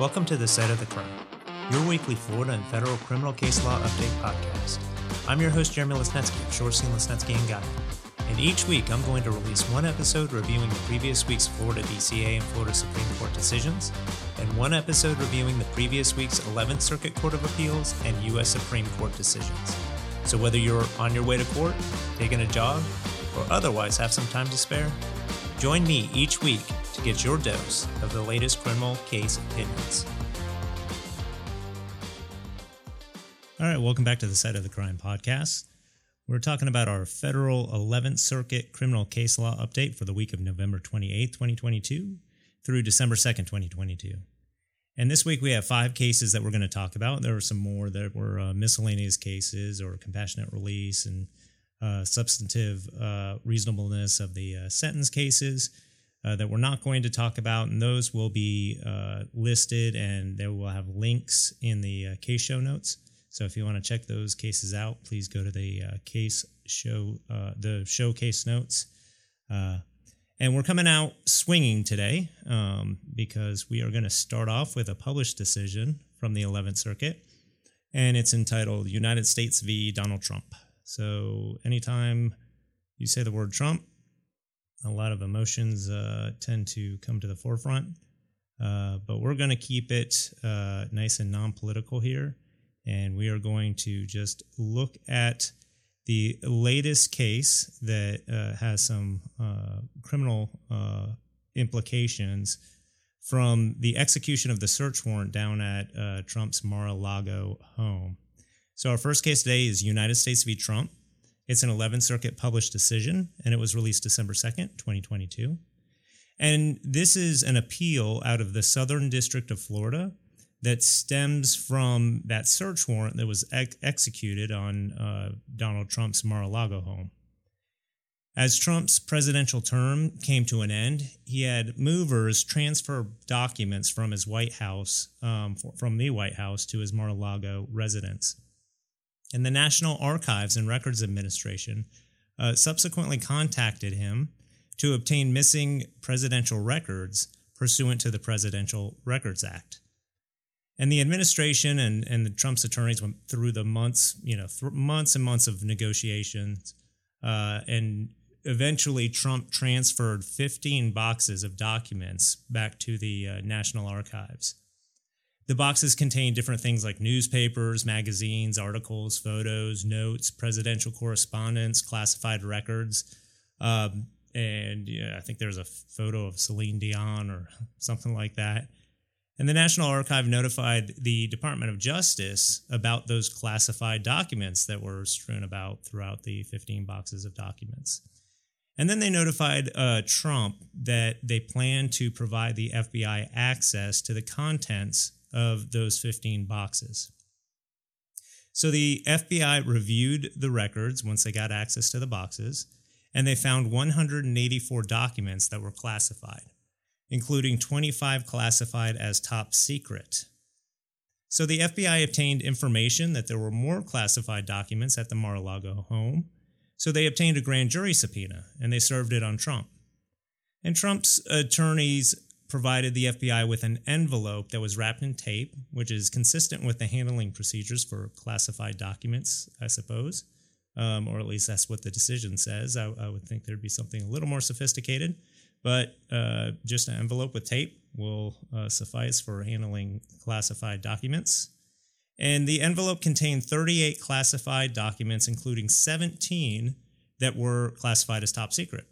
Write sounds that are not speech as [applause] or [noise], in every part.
Welcome to the Site of the Crime, your weekly Florida and federal criminal case law update podcast. I'm your host, Jeremy Lasnetski of Shoresy Lasnetski and Guy. And each week, I'm going to release one episode reviewing the previous week's Florida DCA and Florida Supreme Court decisions, and one episode reviewing the previous week's 11th Circuit Court of Appeals and U.S. Supreme Court decisions. So whether you're on your way to court, taking a jog, or otherwise have some time to spare, join me each week to get your dose of the latest criminal case opinions. All right, welcome back to the Site of the Crime podcast. We're talking about our federal 11th Circuit criminal case law update for the week of November 28, 2022 through December 2nd, 2022. And this week we have five cases that we're going to talk about. There were some more that were uh, miscellaneous cases or compassionate release and uh, substantive uh, reasonableness of the uh, sentence cases uh, that we're not going to talk about. And those will be uh, listed and they will have links in the case show notes. So if you want to check those cases out, please go to the case show, the showcase notes. And we're coming out swinging today um, because we are going to start off with a published decision from the 11th Circuit, and it's entitled United States v. Donald Trump. So anytime you say the word Trump, a lot of emotions uh, tend to come to the forefront. Uh, but we're going to keep it uh, nice and non political here. And we are going to just look at the latest case that uh, has some uh, criminal uh, implications from the execution of the search warrant down at Trump's Mar a Lago home. So, our first case today is United States v. Trump. It's an 11th Circuit published decision, and it was released December 2nd, 2022. And this is an appeal out of the Southern District of Florida that stems from that search warrant that was ex- executed on uh, Donald Trump's Mar a Lago home. As Trump's presidential term came to an end, he had movers transfer documents from his White House, um, for, from the White House to his Mar a Lago residence. And the National Archives and Records Administration uh, subsequently contacted him to obtain missing presidential records pursuant to the Presidential Records Act. And the administration and, and the Trump's attorneys went through the months, you know, th- months and months of negotiations. Uh, and eventually, Trump transferred 15 boxes of documents back to the uh, National Archives. The boxes contain different things like newspapers, magazines, articles, photos, notes, presidential correspondence, classified records. Um, and yeah, I think there's a photo of Celine Dion or [laughs] something like that. And the National Archive notified the Department of Justice about those classified documents that were strewn about throughout the 15 boxes of documents. And then they notified uh, Trump that they plan to provide the FBI access to the contents of those 15 boxes. So the FBI reviewed the records once they got access to the boxes, and they found 184 documents that were classified including 25 classified as top secret. So the FBI obtained information that there were more classified documents at the Mar a Lago home, so they obtained a grand jury subpoena and they served it on Trump. And Trump's attorneys provided the FBI with an envelope that was wrapped in tape, which is consistent with the handling procedures for classified documents, I suppose. Um, or at least that's what the decision says. I, I would think there'd be something a little more sophisticated but uh, just an envelope with tape will uh, suffice for handling classified documents. And the envelope contained 38 classified documents, including 17 that were classified as top secret.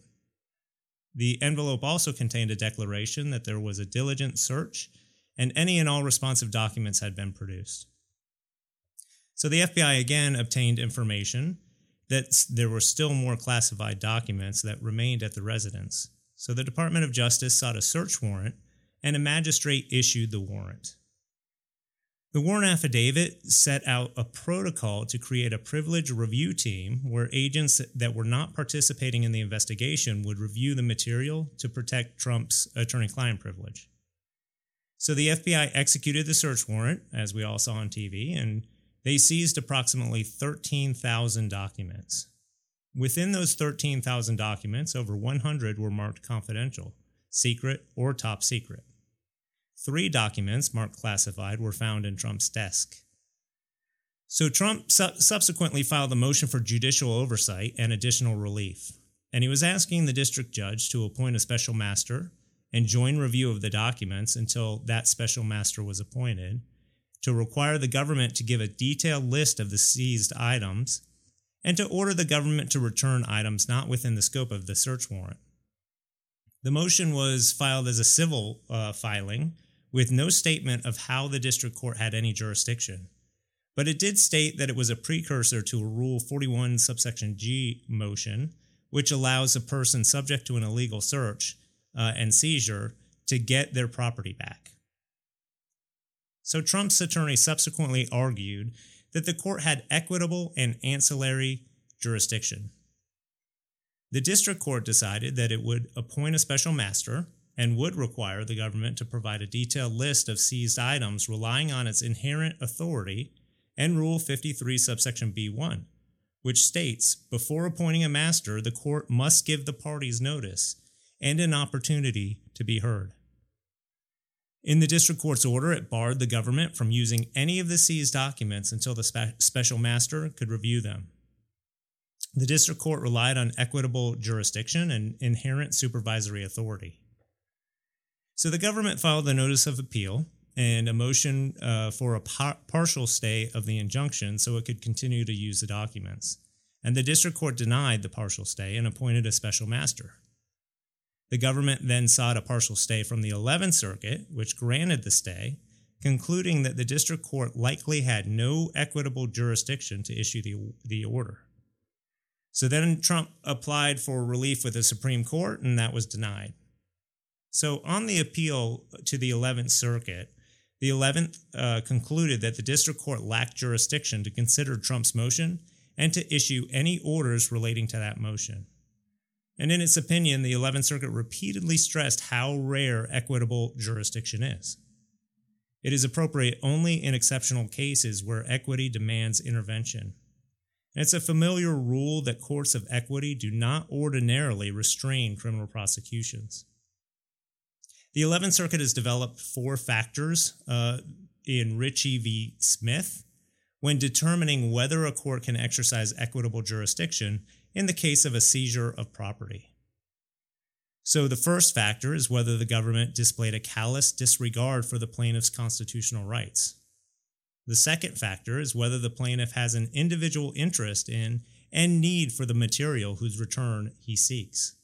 The envelope also contained a declaration that there was a diligent search and any and all responsive documents had been produced. So the FBI again obtained information that there were still more classified documents that remained at the residence. So the Department of Justice sought a search warrant, and a magistrate issued the warrant. The warrant affidavit set out a protocol to create a privilege review team where agents that were not participating in the investigation would review the material to protect Trump's attorney client privilege. So the FBI executed the search warrant, as we all saw on TV, and they seized approximately 13,000 documents. Within those 13,000 documents, over 100 were marked confidential, secret, or top secret. Three documents marked classified were found in Trump's desk. So Trump su- subsequently filed a motion for judicial oversight and additional relief, and he was asking the district judge to appoint a special master and join review of the documents until that special master was appointed, to require the government to give a detailed list of the seized items, and to order the government to return items not within the scope of the search warrant. The motion was filed as a civil uh, filing with no statement of how the district court had any jurisdiction but it did state that it was a precursor to a Rule 41 subsection G motion, which allows a person subject to an illegal search uh, and seizure to get their property back. So Trump's attorney subsequently argued that the court had equitable and ancillary jurisdiction. The district court decided that it would appoint a special master and would require the government to provide a detailed list of seized items relying on its inherent authority and Rule 53, subsection B1, which states before appointing a master, the court must give the parties notice and an opportunity to be heard. In the district court's order, it barred the government from using any of the seized documents until the spe- special master could review them. The district court relied on equitable jurisdiction and inherent supervisory authority. So the government filed a notice of appeal and a motion uh, for a par- partial stay of the injunction so it could continue to use the documents. And the district court denied the partial stay and appointed a special master. The government then sought a partial stay from the 11th Circuit, which granted the stay, concluding that the district court likely had no equitable jurisdiction to issue the, the order. So then Trump applied for relief with the Supreme Court, and that was denied. So, on the appeal to the 11th Circuit, the 11th uh, concluded that the district court lacked jurisdiction to consider Trump's motion and to issue any orders relating to that motion. And in its opinion, the 11th Circuit repeatedly stressed how rare equitable jurisdiction is. It is appropriate only in exceptional cases where equity demands intervention. And it's a familiar rule that courts of equity do not ordinarily restrain criminal prosecutions. The 11th Circuit has developed four factors uh, in Richey v. Smith when determining whether a court can exercise equitable jurisdiction in the case of a seizure of property. So, the first factor is whether the government displayed a callous disregard for the plaintiff's constitutional rights. The second factor is whether the plaintiff has an individual interest in and need for the material whose return he seeks.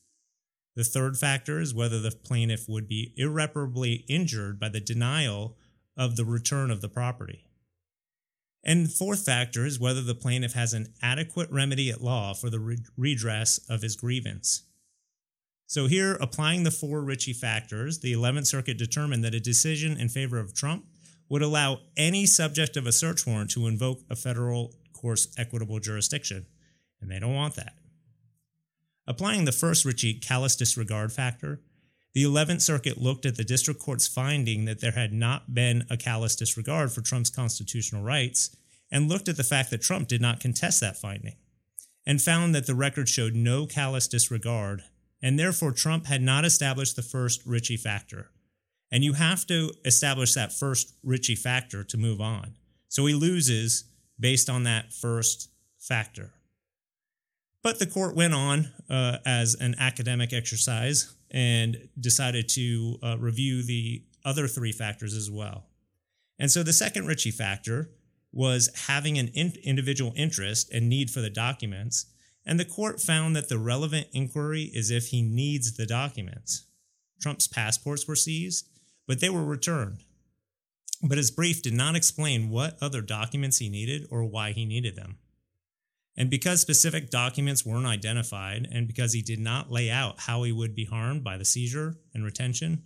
The third factor is whether the plaintiff would be irreparably injured by the denial of the return of the property. And fourth factor is whether the plaintiff has an adequate remedy at law for the redress of his grievance. So, here, applying the four Richey factors, the 11th Circuit determined that a decision in favor of Trump would allow any subject of a search warrant to invoke a federal court's equitable jurisdiction, and they don't want that. Applying the first Richey callous disregard factor, the 11th Circuit looked at the district court's finding that there had not been a callous disregard for Trump's constitutional rights and looked at the fact that Trump did not contest that finding and found that the record showed no callous disregard and therefore Trump had not established the first Richey factor. And you have to establish that first Richey factor to move on. So he loses based on that first factor. But the court went on uh, as an academic exercise and decided to uh, review the other three factors as well. And so the second Richey factor was having an in- individual interest and need for the documents. And the court found that the relevant inquiry is if he needs the documents. Trump's passports were seized, but they were returned. But his brief did not explain what other documents he needed or why he needed them. And because specific documents weren't identified, and because he did not lay out how he would be harmed by the seizure and retention,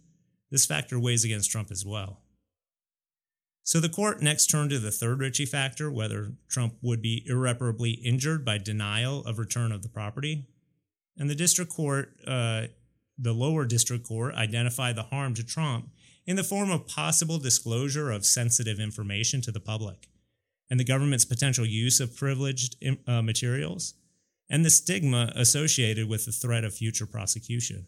this factor weighs against Trump as well. So the court next turned to the third Richey factor whether Trump would be irreparably injured by denial of return of the property. And the district court, uh, the lower district court, identified the harm to Trump in the form of possible disclosure of sensitive information to the public and the government's potential use of privileged uh, materials, and the stigma associated with the threat of future prosecution.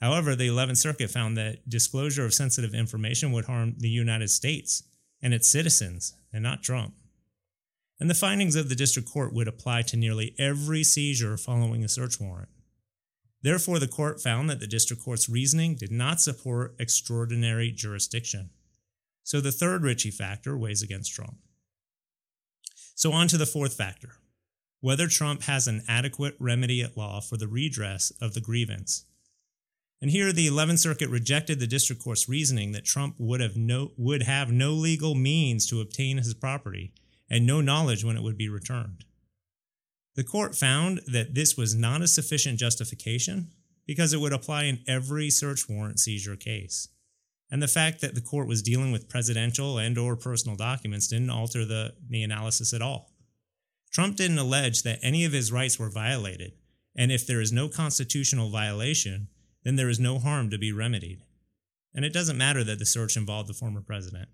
However, the 11th Circuit found that disclosure of sensitive information would harm the United States and its citizens, and not Trump. And the findings of the district court would apply to nearly every seizure following a search warrant. Therefore, the court found that the district court's reasoning did not support extraordinary jurisdiction. So the third Richey factor weighs against Trump. So, on to the fourth factor whether Trump has an adequate remedy at law for the redress of the grievance. And here the 11th Circuit rejected the district court's reasoning that Trump would have no, would have no legal means to obtain his property and no knowledge when it would be returned. The court found that this was not a sufficient justification because it would apply in every search warrant seizure case. And the fact that the court was dealing with presidential and or personal documents didn't alter the, the analysis at all. Trump didn't allege that any of his rights were violated, and if there is no constitutional violation, then there is no harm to be remedied. And it doesn't matter that the search involved the former president.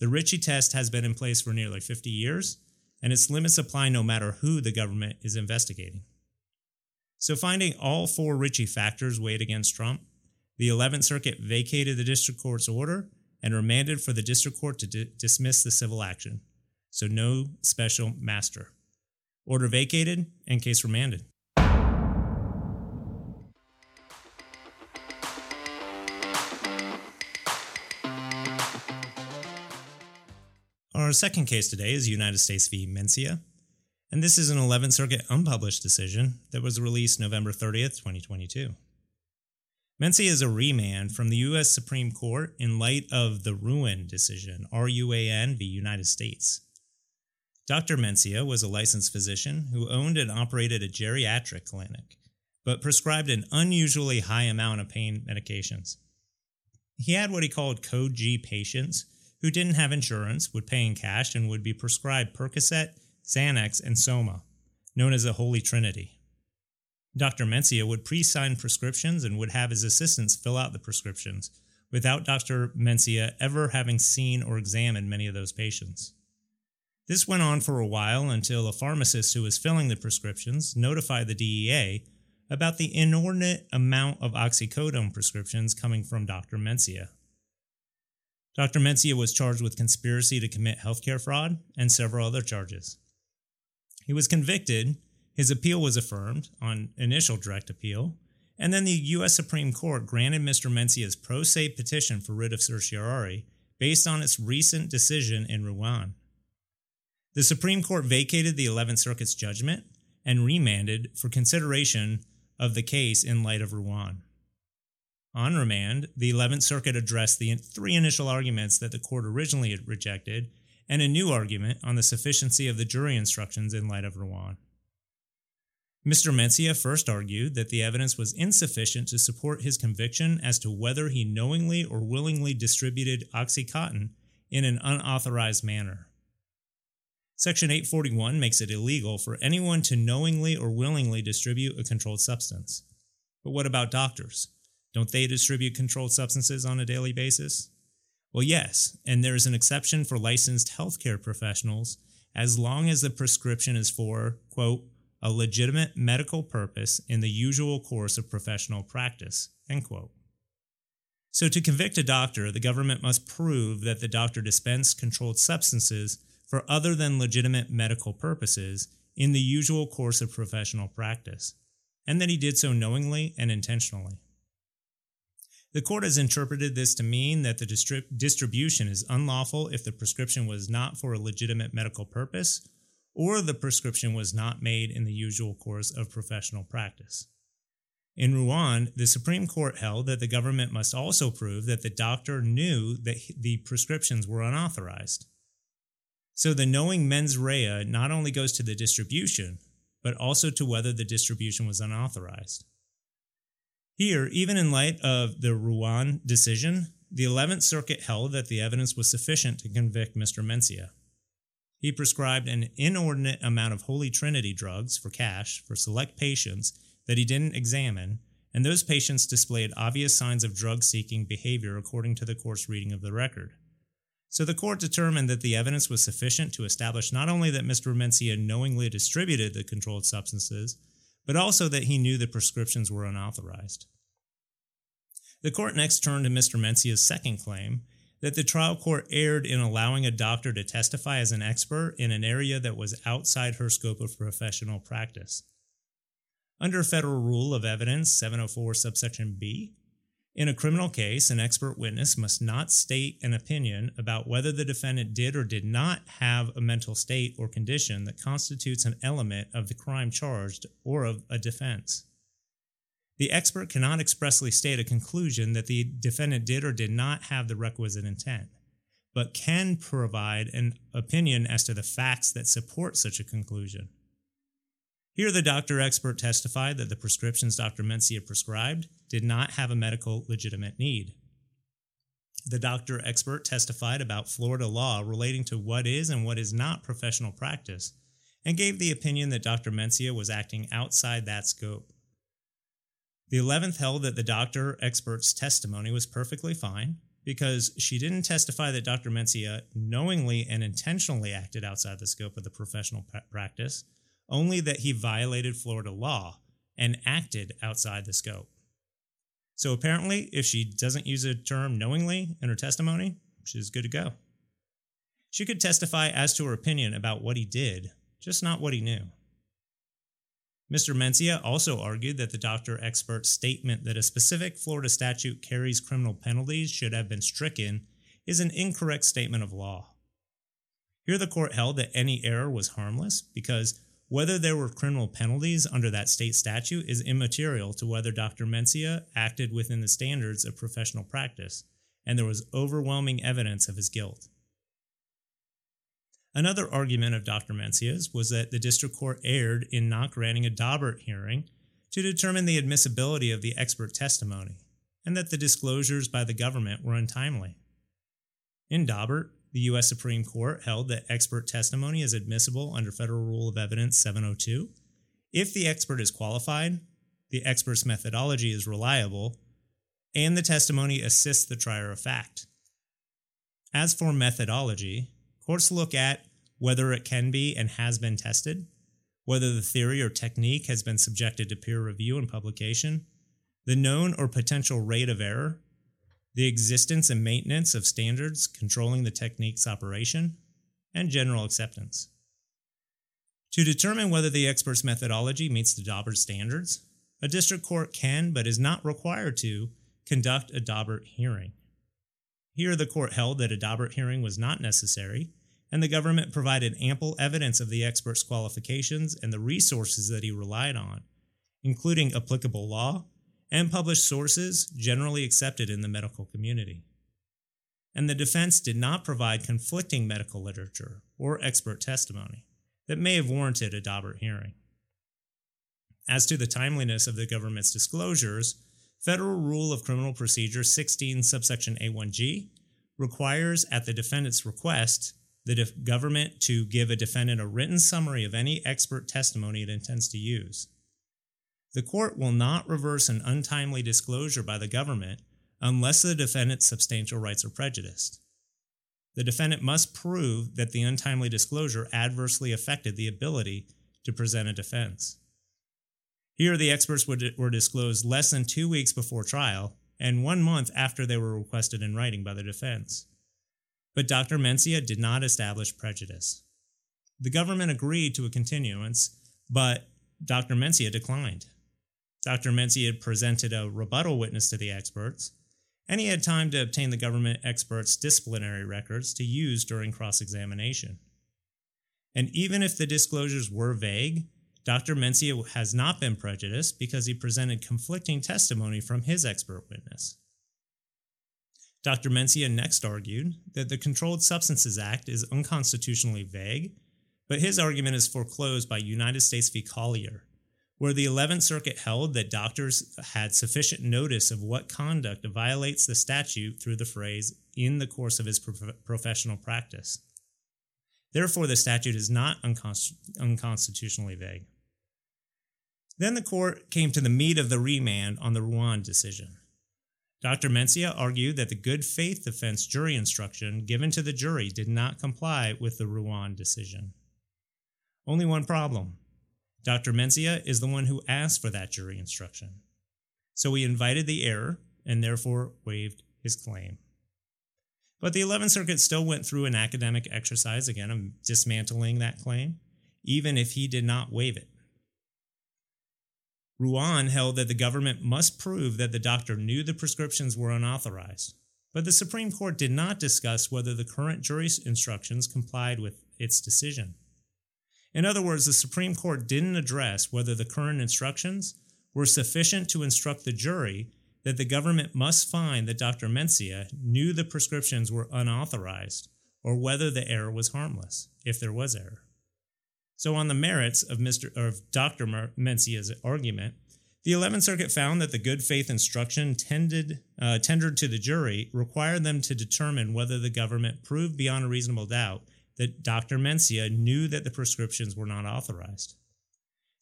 The Richey test has been in place for nearly 50 years, and its limits apply no matter who the government is investigating. So, finding all four Richey factors weighed against Trump, the 11th Circuit vacated the district court's order and remanded for the district court to di- dismiss the civil action. So, no special master. Order vacated and case remanded. Our second case today is United States v. Mencia, and this is an 11th Circuit unpublished decision that was released November 30th, 2022. Mencia is a remand from the U.S. Supreme Court in light of the Ruan decision, R U A N v. United States. Dr. Mencia was a licensed physician who owned and operated a geriatric clinic, but prescribed an unusually high amount of pain medications. He had what he called Code G patients who didn't have insurance, would pay in cash, and would be prescribed Percocet, Xanax, and Soma, known as the Holy Trinity. Dr. Mencia would pre sign prescriptions and would have his assistants fill out the prescriptions, without Dr. Mencia ever having seen or examined many of those patients. This went on for a while until a pharmacist who was filling the prescriptions notified the DEA about the inordinate amount of oxycodone prescriptions coming from Dr. Mencia. Dr. Mencia was charged with conspiracy to commit healthcare fraud and several other charges. He was convicted, his appeal was affirmed on initial direct appeal, and then the U.S. Supreme Court granted Mr. Mencia's pro se petition for writ of certiorari based on its recent decision in Ruan. The Supreme Court vacated the 11th Circuit's judgment and remanded for consideration of the case in light of Ruan. On remand, the 11th Circuit addressed the three initial arguments that the court originally rejected and a new argument on the sufficiency of the jury instructions in light of Ruan. Mr. Mencia first argued that the evidence was insufficient to support his conviction as to whether he knowingly or willingly distributed Oxycontin in an unauthorized manner. Section 841 makes it illegal for anyone to knowingly or willingly distribute a controlled substance. But what about doctors? Don't they distribute controlled substances on a daily basis? Well, yes, and there is an exception for licensed healthcare professionals as long as the prescription is for, quote, a legitimate medical purpose in the usual course of professional practice, end quote. So, to convict a doctor, the government must prove that the doctor dispensed controlled substances for other than legitimate medical purposes in the usual course of professional practice, and that he did so knowingly and intentionally. The court has interpreted this to mean that the distrib- distribution is unlawful if the prescription was not for a legitimate medical purpose or the prescription was not made in the usual course of professional practice. In Ruan, the Supreme Court held that the government must also prove that the doctor knew that the prescriptions were unauthorized. So the knowing mens rea not only goes to the distribution, but also to whether the distribution was unauthorized. Here, even in light of the Ruan decision, the 11th Circuit held that the evidence was sufficient to convict Mr. Mencia. He prescribed an inordinate amount of Holy Trinity drugs for cash for select patients that he didn't examine, and those patients displayed obvious signs of drug seeking behavior according to the court's reading of the record. So the court determined that the evidence was sufficient to establish not only that Mr. Mencia knowingly distributed the controlled substances, but also that he knew the prescriptions were unauthorized. The court next turned to Mr. Mencia's second claim that the trial court erred in allowing a doctor to testify as an expert in an area that was outside her scope of professional practice. Under Federal Rule of Evidence 704 subsection B, in a criminal case, an expert witness must not state an opinion about whether the defendant did or did not have a mental state or condition that constitutes an element of the crime charged or of a defense. The expert cannot expressly state a conclusion that the defendant did or did not have the requisite intent, but can provide an opinion as to the facts that support such a conclusion. Here, the doctor expert testified that the prescriptions Dr. Mencia prescribed did not have a medical legitimate need. The doctor expert testified about Florida law relating to what is and what is not professional practice and gave the opinion that Dr. Mencia was acting outside that scope. The 11th held that the doctor expert's testimony was perfectly fine because she didn't testify that Dr. Mencia knowingly and intentionally acted outside the scope of the professional practice, only that he violated Florida law and acted outside the scope. So apparently, if she doesn't use a term knowingly in her testimony, she's good to go. She could testify as to her opinion about what he did, just not what he knew. Mr. Mencia also argued that the doctor expert's statement that a specific Florida statute carries criminal penalties should have been stricken is an incorrect statement of law. Here, the court held that any error was harmless because whether there were criminal penalties under that state statute is immaterial to whether Dr. Mencia acted within the standards of professional practice, and there was overwhelming evidence of his guilt. Another argument of Dr. Mencia's was that the district court erred in not granting a Daubert hearing to determine the admissibility of the expert testimony, and that the disclosures by the government were untimely. In Daubert, the U.S. Supreme Court held that expert testimony is admissible under Federal Rule of Evidence 702 if the expert is qualified, the expert's methodology is reliable, and the testimony assists the trier of fact. As for methodology, Courts look at whether it can be and has been tested, whether the theory or technique has been subjected to peer review and publication, the known or potential rate of error, the existence and maintenance of standards controlling the technique's operation, and general acceptance. To determine whether the expert's methodology meets the Daubert standards, a district court can but is not required to conduct a Daubert hearing. Here, the court held that a Daubert hearing was not necessary and the government provided ample evidence of the expert's qualifications and the resources that he relied on, including applicable law and published sources generally accepted in the medical community. And the defense did not provide conflicting medical literature or expert testimony that may have warranted a Daubert hearing. As to the timeliness of the government's disclosures, Federal Rule of Criminal Procedure 16, subsection A1G, requires at the defendant's request the government to give a defendant a written summary of any expert testimony it intends to use. The court will not reverse an untimely disclosure by the government unless the defendant's substantial rights are prejudiced. The defendant must prove that the untimely disclosure adversely affected the ability to present a defense. Here, the experts were disclosed less than two weeks before trial and one month after they were requested in writing by the defense. But Dr. Mencia did not establish prejudice. The government agreed to a continuance, but Dr. Mencia declined. Dr. Mencia presented a rebuttal witness to the experts, and he had time to obtain the government experts' disciplinary records to use during cross examination. And even if the disclosures were vague, Dr. Mencia has not been prejudiced because he presented conflicting testimony from his expert witness. Dr. Mencia next argued that the Controlled Substances Act is unconstitutionally vague, but his argument is foreclosed by United States v. Collier, where the 11th Circuit held that doctors had sufficient notice of what conduct violates the statute through the phrase, in the course of his professional practice. Therefore, the statute is not unconst- unconstitutionally vague. Then the court came to the meat of the remand on the Ruan decision. Dr. Mencia argued that the good faith defense jury instruction given to the jury did not comply with the Ruan decision. Only one problem Dr. Mencia is the one who asked for that jury instruction. So he invited the error and therefore waived his claim. But the 11th Circuit still went through an academic exercise again of dismantling that claim, even if he did not waive it. Ruan held that the government must prove that the doctor knew the prescriptions were unauthorized, but the Supreme Court did not discuss whether the current jury instructions complied with its decision. In other words, the Supreme Court didn't address whether the current instructions were sufficient to instruct the jury that the government must find that Dr. Mencia knew the prescriptions were unauthorized or whether the error was harmless, if there was error. So, on the merits of, Mr. of Dr. Mencia's argument, the 11th Circuit found that the good faith instruction tended, uh, tendered to the jury required them to determine whether the government proved beyond a reasonable doubt that Dr. Mencia knew that the prescriptions were not authorized.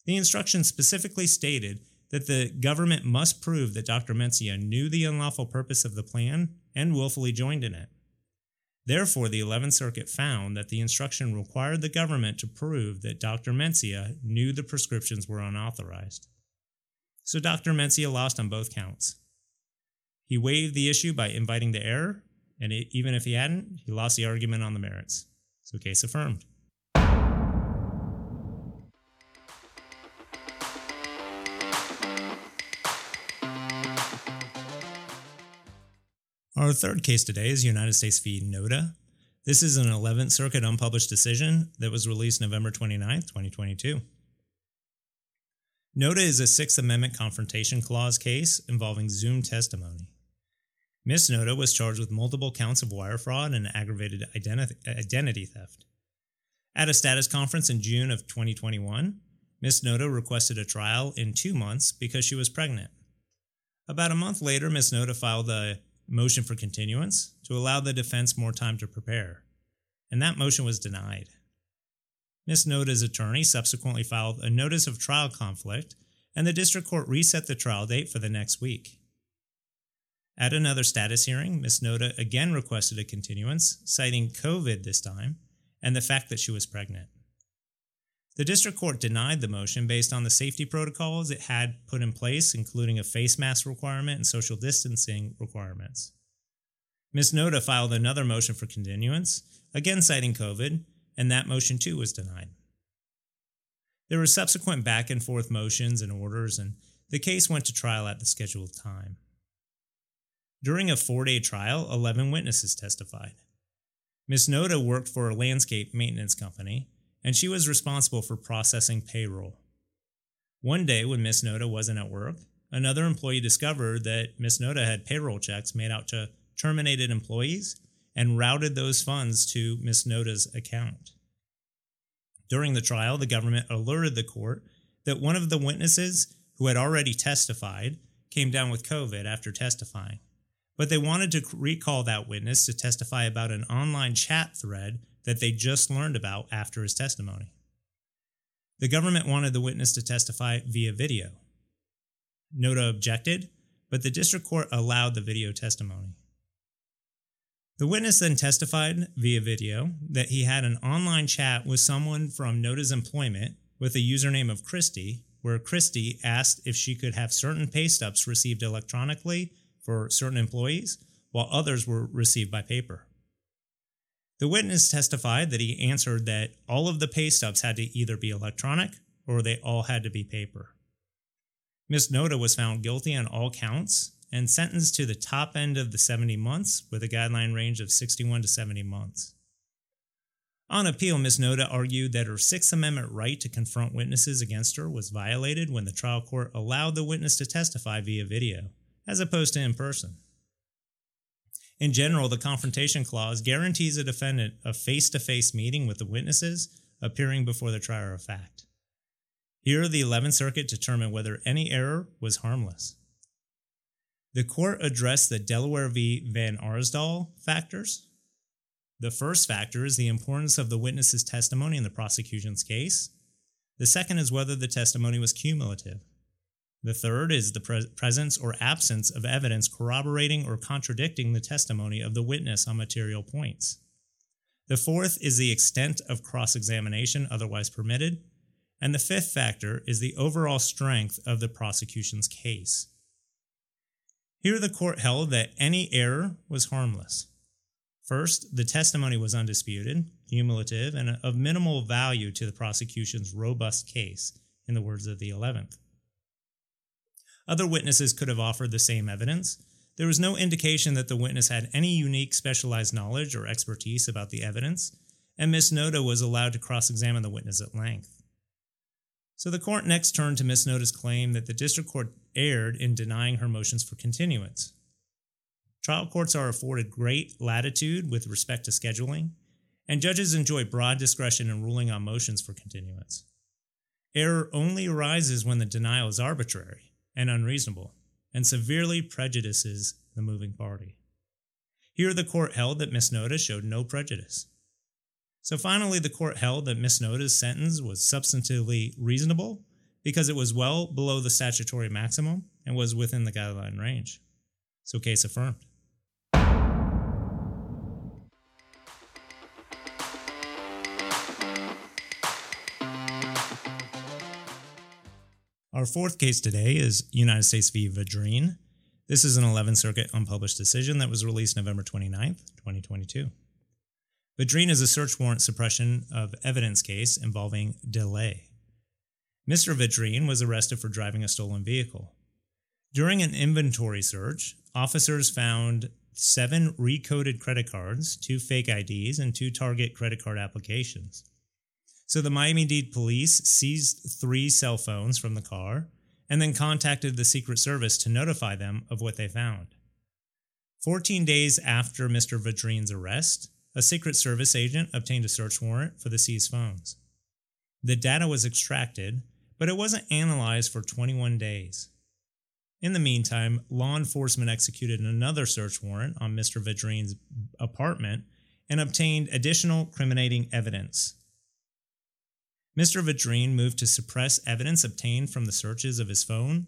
The instruction specifically stated that the government must prove that Dr. Mencia knew the unlawful purpose of the plan and willfully joined in it. Therefore, the 11th Circuit found that the instruction required the government to prove that Dr. Mencia knew the prescriptions were unauthorized. So Dr. Mencia lost on both counts. He waived the issue by inviting the error, and it, even if he hadn't, he lost the argument on the merits. So, case affirmed. Our third case today is United States v. Noda. This is an 11th Circuit unpublished decision that was released November 29, 2022. Noda is a Sixth Amendment Confrontation Clause case involving Zoom testimony. Ms. Noda was charged with multiple counts of wire fraud and aggravated identity, identity theft. At a status conference in June of 2021, Ms. Noda requested a trial in two months because she was pregnant. About a month later, Ms. Noda filed a motion for continuance to allow the defense more time to prepare, and that motion was denied. Ms. Noda's attorney subsequently filed a notice of trial conflict, and the district court reset the trial date for the next week. At another status hearing, Ms. Noda again requested a continuance, citing COVID this time and the fact that she was pregnant. The district court denied the motion based on the safety protocols it had put in place, including a face mask requirement and social distancing requirements. Ms. Noda filed another motion for continuance, again citing COVID, and that motion too was denied. There were subsequent back and forth motions and orders, and the case went to trial at the scheduled time. During a four day trial, 11 witnesses testified. Ms. Noda worked for a landscape maintenance company and she was responsible for processing payroll. One day, when Miss Noda wasn't at work, another employee discovered that Miss Noda had payroll checks made out to terminated employees and routed those funds to Miss Noda's account. During the trial, the government alerted the court that one of the witnesses who had already testified came down with COVID after testifying, but they wanted to recall that witness to testify about an online chat thread that they just learned about after his testimony. The government wanted the witness to testify via video. Noda objected, but the district court allowed the video testimony. The witness then testified via video that he had an online chat with someone from Noda's employment with a username of Christy, where Christy asked if she could have certain pay stubs received electronically for certain employees, while others were received by paper. The witness testified that he answered that all of the pay stubs had to either be electronic or they all had to be paper. Ms. Noda was found guilty on all counts and sentenced to the top end of the 70 months with a guideline range of 61 to 70 months. On appeal, Ms. Noda argued that her Sixth Amendment right to confront witnesses against her was violated when the trial court allowed the witness to testify via video, as opposed to in person. In general, the Confrontation Clause guarantees a defendant a face to face meeting with the witnesses appearing before the trier of fact. Here, the 11th Circuit determined whether any error was harmless. The court addressed the Delaware v. Van Arsdall factors. The first factor is the importance of the witness's testimony in the prosecution's case. The second is whether the testimony was cumulative. The third is the pre- presence or absence of evidence corroborating or contradicting the testimony of the witness on material points. The fourth is the extent of cross examination otherwise permitted. And the fifth factor is the overall strength of the prosecution's case. Here, the court held that any error was harmless. First, the testimony was undisputed, cumulative, and of minimal value to the prosecution's robust case, in the words of the 11th. Other witnesses could have offered the same evidence. There was no indication that the witness had any unique specialized knowledge or expertise about the evidence, and Miss Noda was allowed to cross examine the witness at length. So the court next turned to Miss Noda's claim that the district court erred in denying her motions for continuance. Trial courts are afforded great latitude with respect to scheduling, and judges enjoy broad discretion in ruling on motions for continuance. Error only arises when the denial is arbitrary and unreasonable and severely prejudices the moving party. Here, the court held that Miss Noda showed no prejudice. So finally, the court held that Miss Noda's sentence was substantively reasonable because it was well below the statutory maximum and was within the guideline range. So, case affirmed. Our fourth case today is United States v. Vedrine. This is an 11th Circuit unpublished decision that was released November 29th, 2022. Vedrine is a search warrant suppression of evidence case involving delay. Mr. Vedrine was arrested for driving a stolen vehicle. During an inventory search, officers found seven recoded credit cards, two fake IDs, and two Target credit card applications. So the Miami Dade police seized three cell phones from the car and then contacted the Secret Service to notify them of what they found. 14 days after Mr. Vedrine's arrest, a Secret Service agent obtained a search warrant for the seized phones. The data was extracted, but it wasn't analyzed for 21 days. In the meantime, law enforcement executed another search warrant on Mr. Vedrine's apartment and obtained additional criminating evidence. Mr. Vedrine moved to suppress evidence obtained from the searches of his phone,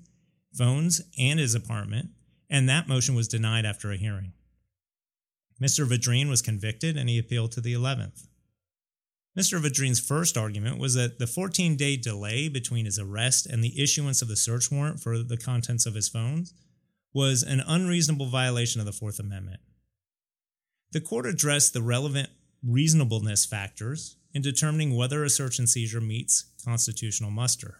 phones, and his apartment, and that motion was denied after a hearing. Mr. Vedrine was convicted and he appealed to the 11th. Mr. Vedrine's first argument was that the 14 day delay between his arrest and the issuance of the search warrant for the contents of his phones was an unreasonable violation of the Fourth Amendment. The court addressed the relevant reasonableness factors in determining whether a search and seizure meets constitutional muster.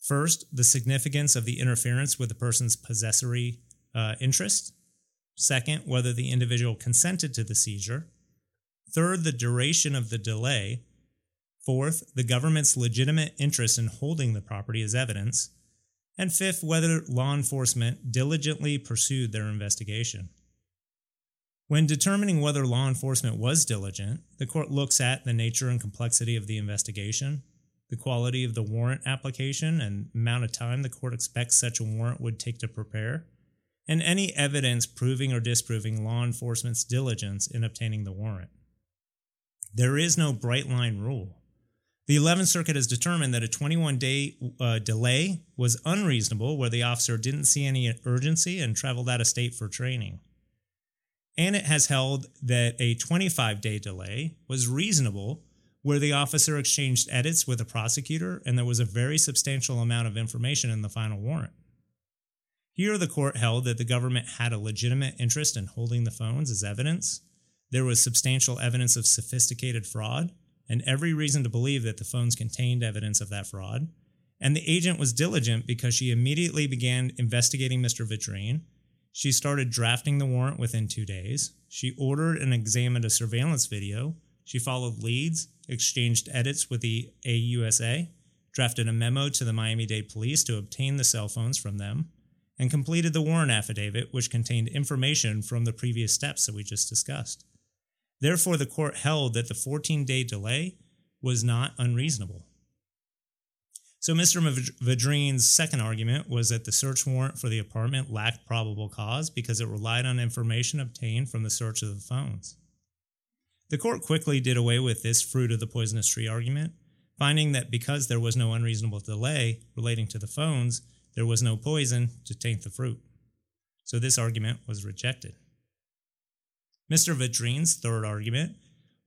First, the significance of the interference with the person's possessory uh, interest. Second, whether the individual consented to the seizure. Third, the duration of the delay. Fourth, the government's legitimate interest in holding the property as evidence. And fifth, whether law enforcement diligently pursued their investigation. When determining whether law enforcement was diligent, the court looks at the nature and complexity of the investigation, the quality of the warrant application and amount of time the court expects such a warrant would take to prepare, and any evidence proving or disproving law enforcement's diligence in obtaining the warrant. There is no bright line rule. The 11th Circuit has determined that a 21 day uh, delay was unreasonable where the officer didn't see any urgency and traveled out of state for training and it has held that a 25 day delay was reasonable where the officer exchanged edits with a prosecutor and there was a very substantial amount of information in the final warrant. Here, the court held that the government had a legitimate interest in holding the phones as evidence. There was substantial evidence of sophisticated fraud, and every reason to believe that the phones contained evidence of that fraud. And the agent was diligent because she immediately began investigating Mr. Vedrine she started drafting the warrant within two days. She ordered and examined a surveillance video. She followed leads, exchanged edits with the AUSA, drafted a memo to the Miami Dade police to obtain the cell phones from them, and completed the warrant affidavit, which contained information from the previous steps that we just discussed. Therefore, the court held that the 14 day delay was not unreasonable. So Mr. Vedrine's second argument was that the search warrant for the apartment lacked probable cause because it relied on information obtained from the search of the phones. The court quickly did away with this fruit of the poisonous tree argument, finding that because there was no unreasonable delay relating to the phones, there was no poison to taint the fruit. So this argument was rejected. Mr. Vedrine's third argument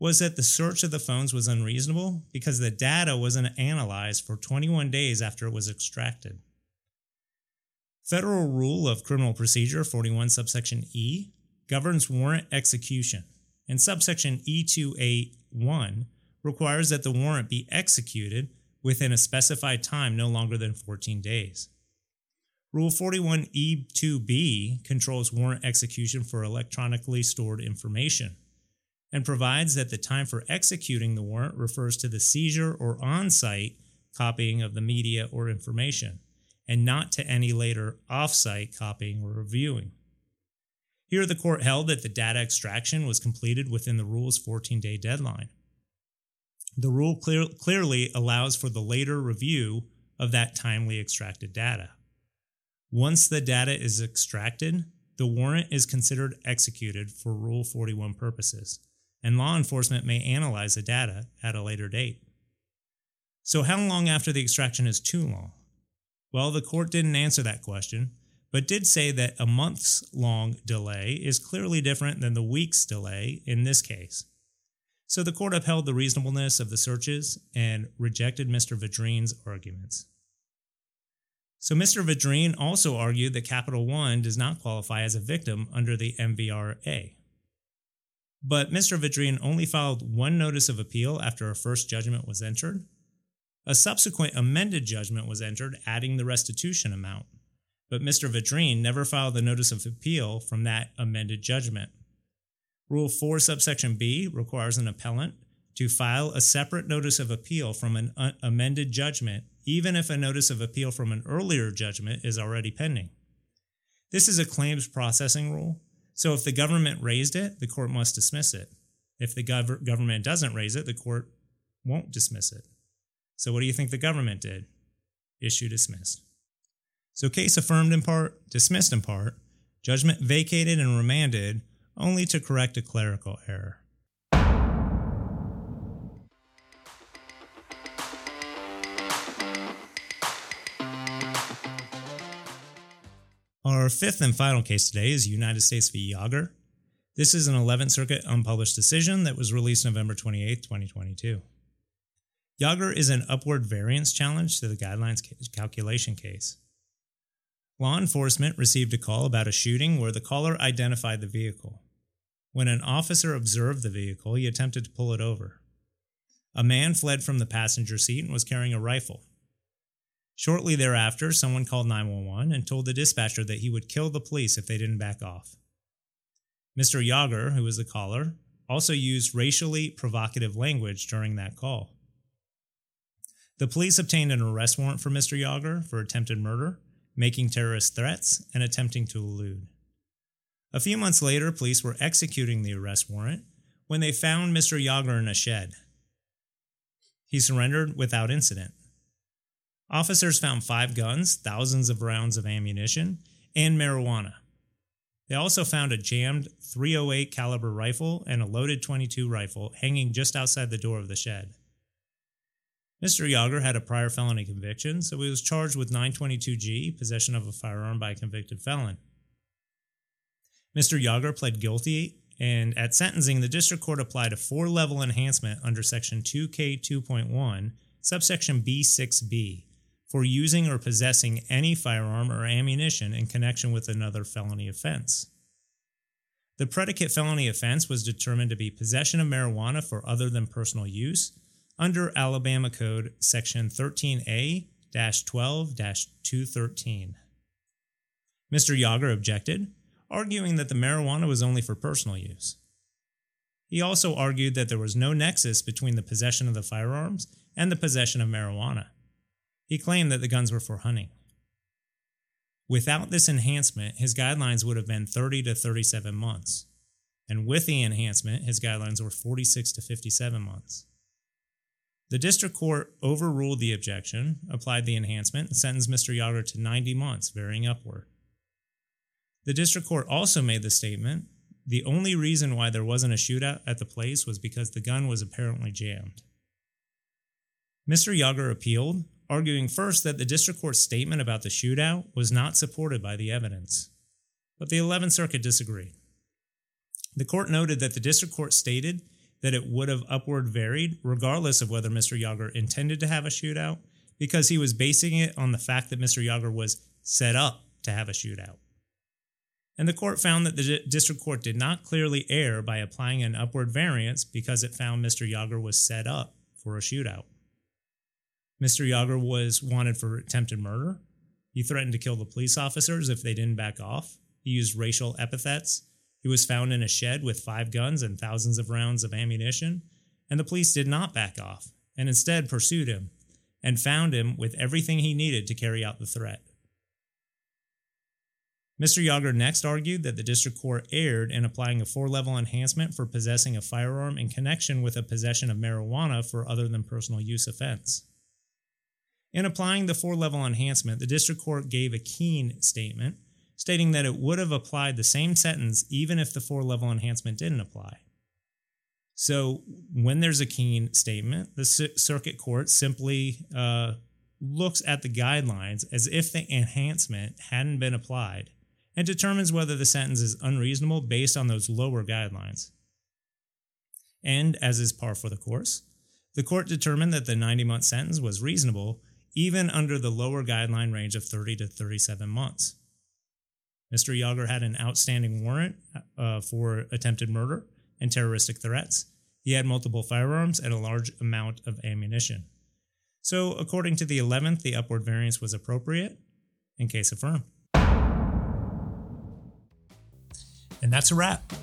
was that the search of the phones was unreasonable because the data wasn't analyzed for 21 days after it was extracted. Federal Rule of Criminal Procedure 41 subsection E governs warrant execution, and subsection E2A1 requires that the warrant be executed within a specified time no longer than 14 days. Rule 41E2B controls warrant execution for electronically stored information and provides that the time for executing the warrant refers to the seizure or on site copying of the media or information, and not to any later off site copying or reviewing. Here, the court held that the data extraction was completed within the rule's 14 day deadline. The rule clear, clearly allows for the later review of that timely extracted data. Once the data is extracted, the warrant is considered executed for Rule 41 purposes, and law enforcement may analyze the data at a later date. So, how long after the extraction is too long? Well, the court didn't answer that question, but did say that a month's long delay is clearly different than the week's delay in this case. So the court upheld the reasonableness of the searches and rejected Mr. Vedrine's arguments. So Mr. Vedrine also argued that Capital One does not qualify as a victim under the MVRA. But Mr. Vedrine only filed one notice of appeal after a first judgment was entered. A subsequent amended judgment was entered, adding the restitution amount. But Mr. Vedrine never filed a notice of appeal from that amended judgment. Rule 4, subsection B requires an appellant to file a separate notice of appeal from an un- amended judgment, even if a notice of appeal from an earlier judgment is already pending. This is a claims processing rule, so if the government raised it, the court must dismiss it. If the gov- government doesn't raise it, the court won't dismiss it. So, what do you think the government did? Issue dismissed. So, case affirmed in part, dismissed in part, judgment vacated and remanded only to correct a clerical error. Our fifth and final case today is United States v. Yauger. This is an 11th Circuit unpublished decision that was released November 28, 2022. Yauger is an upward variance challenge to the guidelines calculation case. Law enforcement received a call about a shooting where the caller identified the vehicle. When an officer observed the vehicle, he attempted to pull it over. A man fled from the passenger seat and was carrying a rifle. Shortly thereafter, someone called 911 and told the dispatcher that he would kill the police if they didn't back off. Mr. Yauger, who was the caller, also used racially provocative language during that call. The police obtained an arrest warrant for Mr. Yauger for attempted murder making terrorist threats, and attempting to elude. A few months later, police were executing the arrest warrant when they found Mr. Yauger in a shed. He surrendered without incident. Officers found five guns, thousands of rounds of ammunition, and marijuana. They also found a jammed 308 caliber rifle and a loaded 22 rifle hanging just outside the door of the shed. Mr. Yauger had a prior felony conviction, so he was charged with 922G, possession of a firearm by a convicted felon. Mr. Yauger pled guilty, and at sentencing, the district court applied a four level enhancement under Section 2K2.1, subsection B6B, for using or possessing any firearm or ammunition in connection with another felony offense. The predicate felony offense was determined to be possession of marijuana for other than personal use under Alabama Code Section 13A 12 213. Mr. Yauger objected, arguing that the marijuana was only for personal use. He also argued that there was no nexus between the possession of the firearms and the possession of marijuana. He claimed that the guns were for hunting. Without this enhancement, his guidelines would have been 30 to 37 months. And with the enhancement, his guidelines were 46 to 57 months. The district court overruled the objection, applied the enhancement, and sentenced Mr. Yauger to 90 months, varying upward. The district court also made the statement the only reason why there wasn't a shootout at the place was because the gun was apparently jammed. Mr. Yauger appealed, arguing first that the district court's statement about the shootout was not supported by the evidence. But the 11th Circuit disagreed. The court noted that the district court stated that it would have upward varied regardless of whether Mr. Yauger intended to have a shootout because he was basing it on the fact that Mr. Yauger was set up to have a shootout. And the court found that the district court did not clearly err by applying an upward variance because it found Mr. Yauger was set up for a shootout. Mr. Yauger was wanted for attempted murder. He threatened to kill the police officers if they didn't back off. He used racial epithets. He was found in a shed with five guns and thousands of rounds of ammunition, and the police did not back off and instead pursued him and found him with everything he needed to carry out the threat. Mr. Yauger next argued that the district court erred in applying a four level enhancement for possessing a firearm in connection with a possession of marijuana for other than personal use offense. In applying the four level enhancement, the district court gave a Keene statement stating that it would have applied the same sentence even if the four level enhancement didn't apply. So, when there's a Keene statement, the circuit court simply uh, looks at the guidelines as if the enhancement hadn't been applied and determines whether the sentence is unreasonable based on those lower guidelines. And as is par for the course, the court determined that the 90 month sentence was reasonable even under the lower guideline range of 30 to 37 months. Mr. Yauger had an outstanding warrant uh, for attempted murder and terroristic threats. He had multiple firearms and a large amount of ammunition. So, according to the 11th, the upward variance was appropriate in case affirmed. And that's a wrap.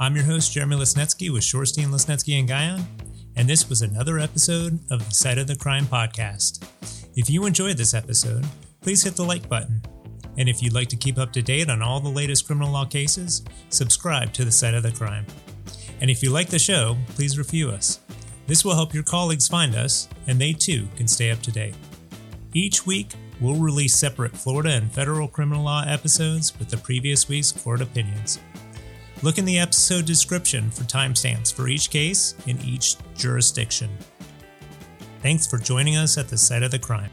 I'm your host, Jeremy Lasnetski with Shorstein, Lasnetski, and Guyon, and this was another episode of the Site of the Crime podcast. If you enjoyed this episode, please hit the like button. And if you'd like to keep up to date on all the latest criminal law cases, subscribe to the Site of the Crime. And if you like the show, please review us. This will help your colleagues find us, and they too can stay up to date. Each week, we'll release separate Florida and federal criminal law episodes with the previous week's court opinions. Look in the episode description for timestamps for each case in each jurisdiction. Thanks for joining us at the site of the crime.